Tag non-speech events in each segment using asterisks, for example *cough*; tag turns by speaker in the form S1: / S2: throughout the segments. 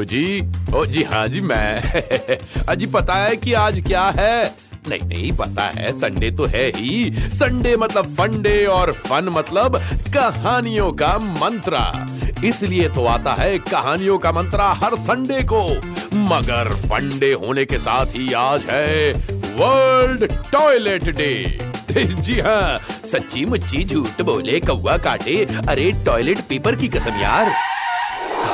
S1: Hello जी? ओ जी हाँ जी, मैं। *laughs* अजी, पता है कि आज क्या है? नहीं नहीं, पता है, संडे तो है ही। संडे मतलब फंडे और फन मतलब कहानियों का मंत्रा। इसलिए तो आता है कहानियों का मंत्रा हर संडे को। मगर फंडे होने के साथ ही आज है वर्ल्ड टॉयलेट डे जी हाँ सच्ची मुच्ची झूठ बोले, कौवा काटे। अरे टॉयलेट पेपर की कसम यार।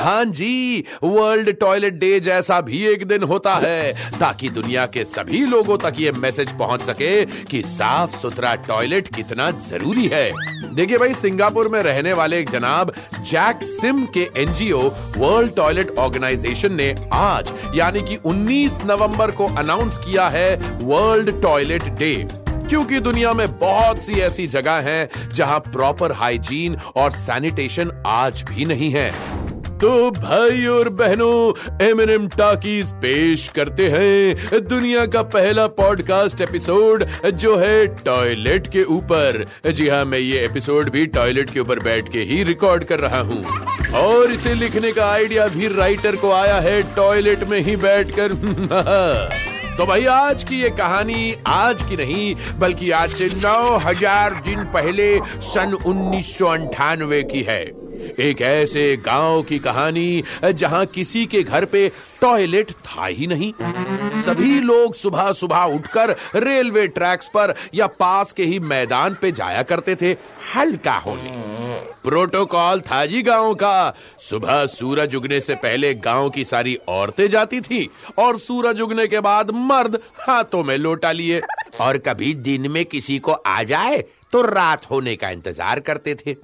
S1: हाँ जी वर्ल्ड टॉयलेट डे जैसा भी एक दिन होता है, ताकि दुनिया के सभी लोगों तक ये मैसेज पहुँच सके कि साफ़ सुथरा टॉयलेट कितना ज़रूरी है। देखिए भाई, सिंगापुर में रहने वाले एक जनाब जैक सिम के एनजीओ वर्ल्ड टॉयलेट ऑर्गेनाइजेशन ने आज, यानी कि 19 नवंबर को अनाउंस किया है वर्ल्ड टॉयलेट डे क्योंकि दुनिया में बहुत सी ऐसी जगह हैं जहाँ प्रॉपर हाइजीन और सैनिटेशन आज भी नहीं है। तो भाई और बहनों एमएनएम टाकीज पेश करते हैं दुनिया का पहला पॉडकास्ट एपिसोड जो है टॉयलेट के ऊपर। जी हाँ मैं ये एपिसोड भी टॉयलेट के ऊपर बैठ के ही रिकॉर्ड कर रहा हूँ। और इसे लिखने का आइडिया भी राइटर को आया है टॉयलेट में ही बैठकर। *laughs* तो भाई, आज की ये कहानी आज की नहीं, बल्कि आज से नौ हज़ार दिन पहले सन उन्नीस की है। एक ऐसे गाँव की कहानी, जहाँ किसी के घर पे टॉयलेट था ही नहीं। सभी लोग सुबह सुबह उठकर रेलवे ट्रैक्स पर या पास के ही मैदान पे जाया करते थे, हल्का होने। प्रोटोकॉल था जी गाँव का। सुबह सूरज उगने से पहले गाँव की सारी औरतें जाती थी और सूरज उगने के बाद मर्द हाथों में लोटा लिए। और कभी दिन में किसी को आ जाए तो रात होने का इंतज़ार करते थे।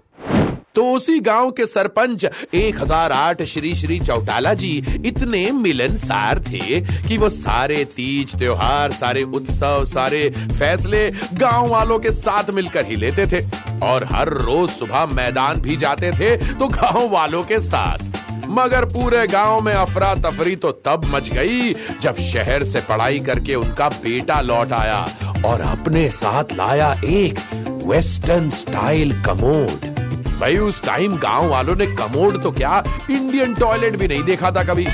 S1: तो उसी गाँव के सरपंच 1008 श्री श्री चौटाला जी, इतने मिलनसार थे कि वो सारे तीज त्योहार, सारे उत्सव, सारे फैसले गाँव वालों के साथ मिलकर ही लेते थे। और हर रोज सुबह मैदान भी जाते थे तो गाँव वालों के साथ। मगर पूरे गाँव में अफरा तफरी तो तब मच गई, जब शहर से पढ़ाई करके उनका बेटा लौट आया और अपने साथ लाया एक वेस्टर्न स्टाइल कमोड। भाई, उस टाइम गाँव वालों ने कमोड तो क्या इंडियन टॉयलेट भी नहीं देखा था कभी।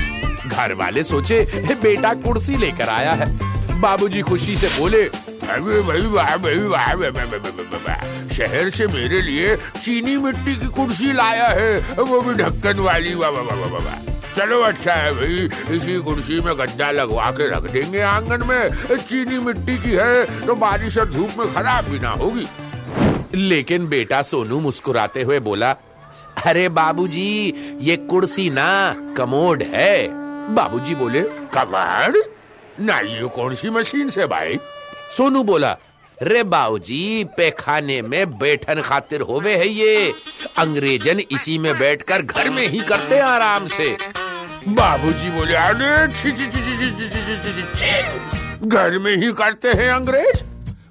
S1: घर वाले सोचे बेटा, कुर्सी लेकर आया है। बाबूजी खुशी से बोले शहर से मेरे लिए चीनी मिट्टी की कुर्सी लाया है, वो भी ढक्कन वाली, वाह वाह वाह वाह चलो अच्छा है भाई, इसी कुर्सी में गड्ढा लगवा के रख देंगे आँगन में। चीनी मिट्टी की है तो बारिश और धूप में खराब भी ना होगी। लेकिन बेटा सोनू मुस्कुराते हुए बोला अरे बाबूजी ये कुर्सी ना कमोड है बाबूजी बोले कमोड ना ये कौन सी मशीन से भाई सोनू बोला रे बाबूजी पैखाने में बैठन खातिर होवे है ये अंग्रेजन इसी में बैठकर घर में ही करते आराम से बाबूजी बोले अरे घर में ही करते हैं अंग्रेज़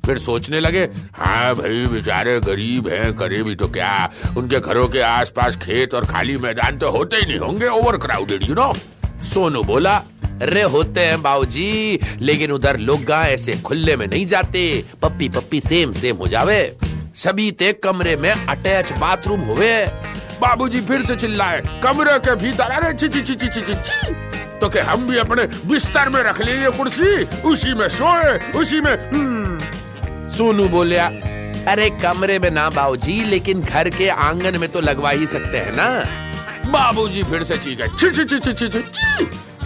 S1: फिर सोचने लगे हाँ भाई, बेचारे गरीब हैं करे भी तो क्या? उनके घरों के आसपास खेत और खाली मैदान तो होते ही नहीं होंगे overcrowded you know Sonu बोला रे होते हैं बाबूजी, लेकिन उधर लोग ऐसे खुले में नहीं जाते। पप्पी पप्पी सेम सेम हो जावे। सभी ते कमरे में अटैच बाथरूम हुए बाबूजी फिर से चिल्लाए, कमरे के भीतर, अरे ची ची ची ची ची ची तो के हम भी अपने बिस्तर में रख लिए कुर्सी, उसी में सोए, उसी में सोनू बोलिया, अरे कमरे में ना बाबूजी, लेकिन घर के आँगन में तो लगवा ही सकते हैं ना? बाबूजी फिर से चीखे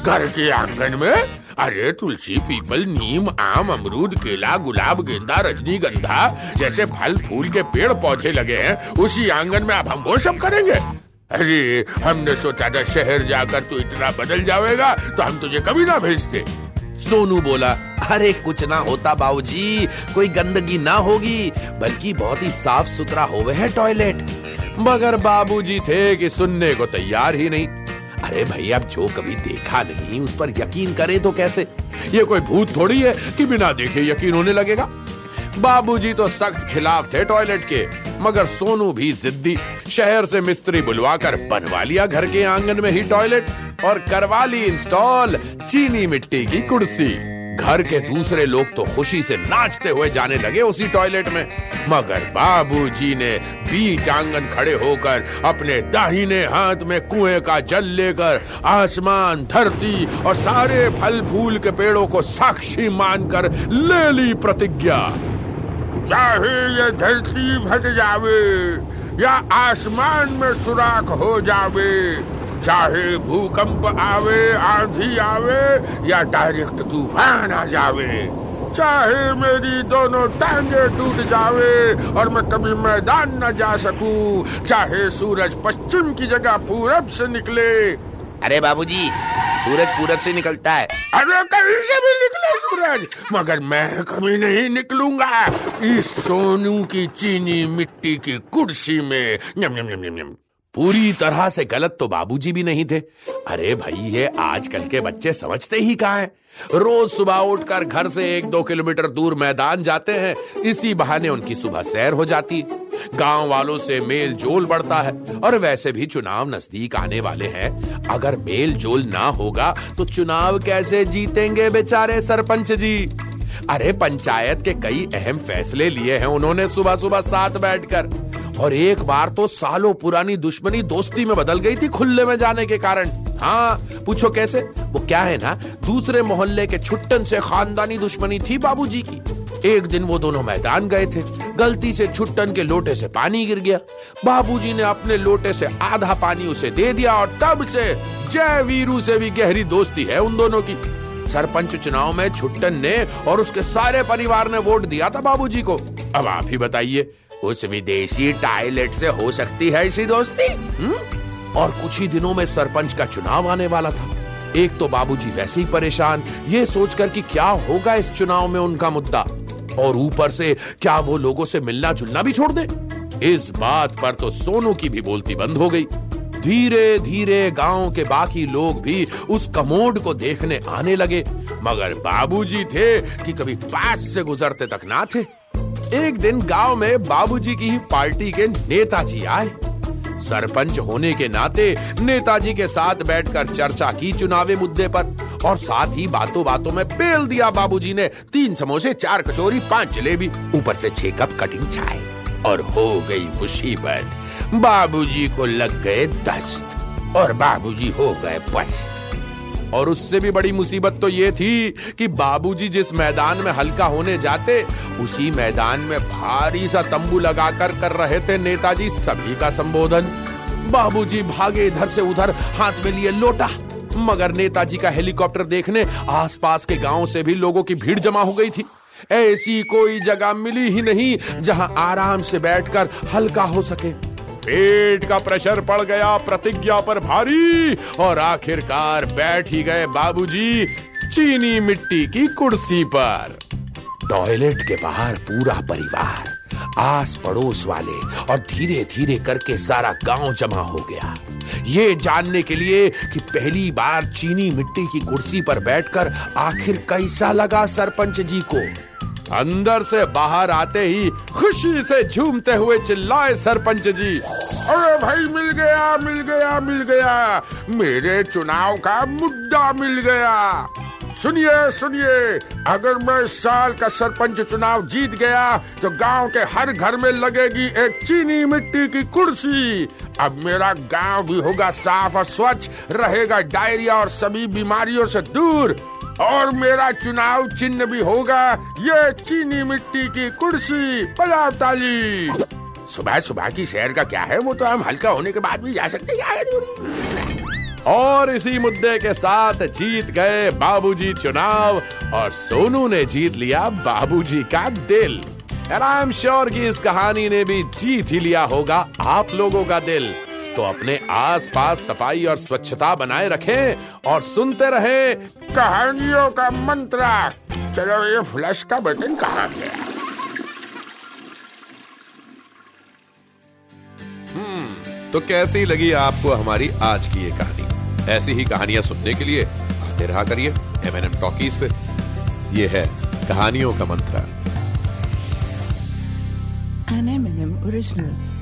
S1: घर के आँगन में? अरे तुलसी, पीपल, नीम, आम, अमरूद, केला, गुलाब, गेंदा रजनीगंधा जैसे फल, फूल के पेड़ पौधे लगे हैं, उसी आँगन में आप हम वो सब करेंगे? अरे, हमने सोचा था शहर जाकर तू इतना बदल जाएगा तो हम तुझे कभी ना भेजते। सोनू बोला, अरे, कुछ ना होता बाबूजी, कोई गंदगी ना होगी, बल्कि बहुत ही साफ़ सुथरा होवे है टॉयलेट। मगर बाबूजी थे कि सुनने को तैयार ही नहीं। अरे भाई अब जो कभी देखा नहीं, उस पर यकीन करे तो कैसे? ये कोई भूत थोड़ी है कि बिना देखे यकीन होने लगेगा? बाबूजी तो सख्त खिलाफ थे टॉयलेट के, मगर सोनू भी जिद्दी। शहर से मिस्त्री बुलवाकर बनवा लिया घर के आँगन में ही टॉयलेट और करवा ली इंस्टॉल चीनी मिट्टी की कुर्सी। घर के दूसरे लोग तो खुशी से नाचते हुए जाने लगे उसी टॉयलेट में। मगर बाबूजी ने बीच आँगन खड़े होकर अपने दाहिने हाथ में कुएँ का जल लेकर आसमान, धरती और सारे फल फूल के पेड़ों को साक्षी मानकर ले ली प्रतिज्ञा। चाहे ये धरती भट जावे या आसमान में सुराख हो जावे, चाहे भूकंप आवे, आंधी आवे, या डायरेक्ट तूफ़ान आ जावे। चाहे मेरी दोनों टांगे टूट जावे और मैं कभी मैदान न जा सकूँ, चाहे सूरज पश्चिम की जगह पूरब से निकले।
S2: अरे बाबूजी सूरज पूरब से निकलता है।
S1: अरे कहीं से भी निकले सूरज, मगर मैं कभी नहीं निकलूँगा। इस सोनू की चीनी मिट्टी की कुर्सी में। नम नम नम नम नम पूरी तरह से गलत तो बाबूजी भी नहीं थे। अरे भाई, ये आजकल के बच्चे समझते ही कहा है? रोज सुबह उठकर घर से एक दो किलोमीटर दूर मैदान जाते हैं। इसी बहाने उनकी सुबह सैर हो जाती गाँव वालों से मेल जोल बढ़ता है और वैसे भी चुनाव नज़दीक आने वाले हैं। अगर मेल जोल ना होगा तो चुनाव कैसे जीतेंगे बेचारे सरपंच जी? अरे, पंचायत के कई अहम फैसले लिए हैं उन्होंने सुबह सुबह साथ बैठकर। और एक बार तो सालों पुरानी दुश्मनी दोस्ती में बदल गई थी खुले में जाने के कारण। हाँ पूछो कैसे? वो क्या है ना, दूसरे मोहल्ले के छुट्टन से खानदानी दुश्मनी थी बाबूजी की। एक दिन वो दोनों मैदान गए थे। गलती से छुट्टन के लोटे से पानी गिर गया। बाबूजी ने अपने लोटे से आधा पानी उसे दे दिया और तब से जय वीरू से भी गहरी दोस्ती है उन दोनों की। सरपंच चुनाव में छुट्टन ने और उसके सारे परिवार ने वोट दिया था बाबूजी को। अब आप ही बताइए, उस विदेशी टॉयलेट से हो सकती है ऐसी दोस्ती? हुँ? और कुछ ही दिनों में सरपंच का चुनाव आने वाला था। एक तो बाबूजी वैसे ही परेशान, ये सोचकर कि क्या होगा इस चुनाव में उनका मुद्दा? और ऊपर से, क्या वो लोगों से मिलना जुलना भी छोड़ दे? इस बात पर तो सोनू की भी बोलती बंद हो गई। धीरे धीरे गाँव के बाकी लोग भी उस कमोड को देखने आने लगे। मगर बाबूजी थे कि कभी पास से गुजरते तक ना थे। एक दिन गाँव में बाबूजी की ही पार्टी के नेताजी आए। सरपंच होने के नाते नेताजी के साथ बैठकर चर्चा की चुनावी मुद्दे पर, और साथ ही बातों बातों में बेल दिया बाबूजी ने। तीन समोसे, चार कचोरी, पाँच जलेबी, ऊपर से छह कप कटिंग चाय, और हो गई मुसीबत। बाबूजी को लग गए दस्त, और बाबूजी हो गए पस्त। और उससे भी बड़ी मुसीबत तो ये थी कि बाबूजी जिस मैदान में हल्का होने जाते, उसी मैदान में भारी सा तंबू लगाकर कर रहे थे नेताजी सभी का संबोधन। बाबूजी भागे इधर से उधर, हाथ में लिए लोटा, मगर नेताजी का हेलीकॉप्टर देखने आसपास के गाँव से भी लोगों की भीड़ जमा हो गई थी। ऐसी कोई जगह मिली ही नहीं जहाँ आराम से बैठकर हल्का हो सके। पेट का प्रेशर पड़ गया, प्रतिज्ञा पर भारी, और आखिरकार बैठ ही गए बाबूजी चीनी मिट्टी की कुर्सी पर। टॉयलेट के बाहर पूरा परिवार आस पड़ोस वाले, और धीरे धीरे करके सारा गाँव जमा हो गया। ये जानने के लिए कि पहली बार चीनी मिट्टी की कुर्सी पर बैठकर आखिर कैसा लगा सरपंच जी को? अंदर से बाहर आते ही खुशी से झूमते हुए चिल्लाए सरपंच जी। अरे भाई, मिल गया मिल गया मिल गया। मेरे चुनाव का मुद्दा मिल गया। सुनिए सुनिए, अगर मैं इस साल का सरपंच चुनाव जीत गया तो गाँव के हर घर में लगेगी एक चीनी मिट्टी की कुर्सी। अब मेरा गाँव भी होगा साफ़ और स्वच्छ, रहेगा डायरिया और सभी बीमारियों से दूर। और मेरा चुनाव चिन्ह भी होगा, ये चीनी मिट्टी की कुर्सी बजाओ ताली। सुबह सुबह की शहर का क्या है? वो तो हम हल्का होने के बाद भी जा सकते हैं। और इसी मुद्दे के साथ जीत गए बाबूजी चुनाव, और सोनू ने जीत लिया बाबूजी का दिल। आई एम श्योर कि इस कहानी ने भी जीत ही लिया होगा आप लोगों का दिल। तो अपने आसपास सफ़ाई और स्वच्छता बनाए रखें और सुनते रहे
S2: कहानियों का मंत्र। चलो ये फ्लश का बटन कहाँ है?
S1: तो कैसी लगी आपको हमारी आज की ये कहानी? ऐसी ही कहानियाँ सुनने के लिए आते रहा करिए एम एन एम टॉकीज पे। ये है कहानियों का मंत्र।
S3: An M&M original.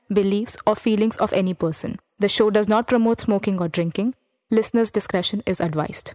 S4: beliefs, or feelings of any person. The show does not promote smoking or drinking. Listeners' discretion is advised.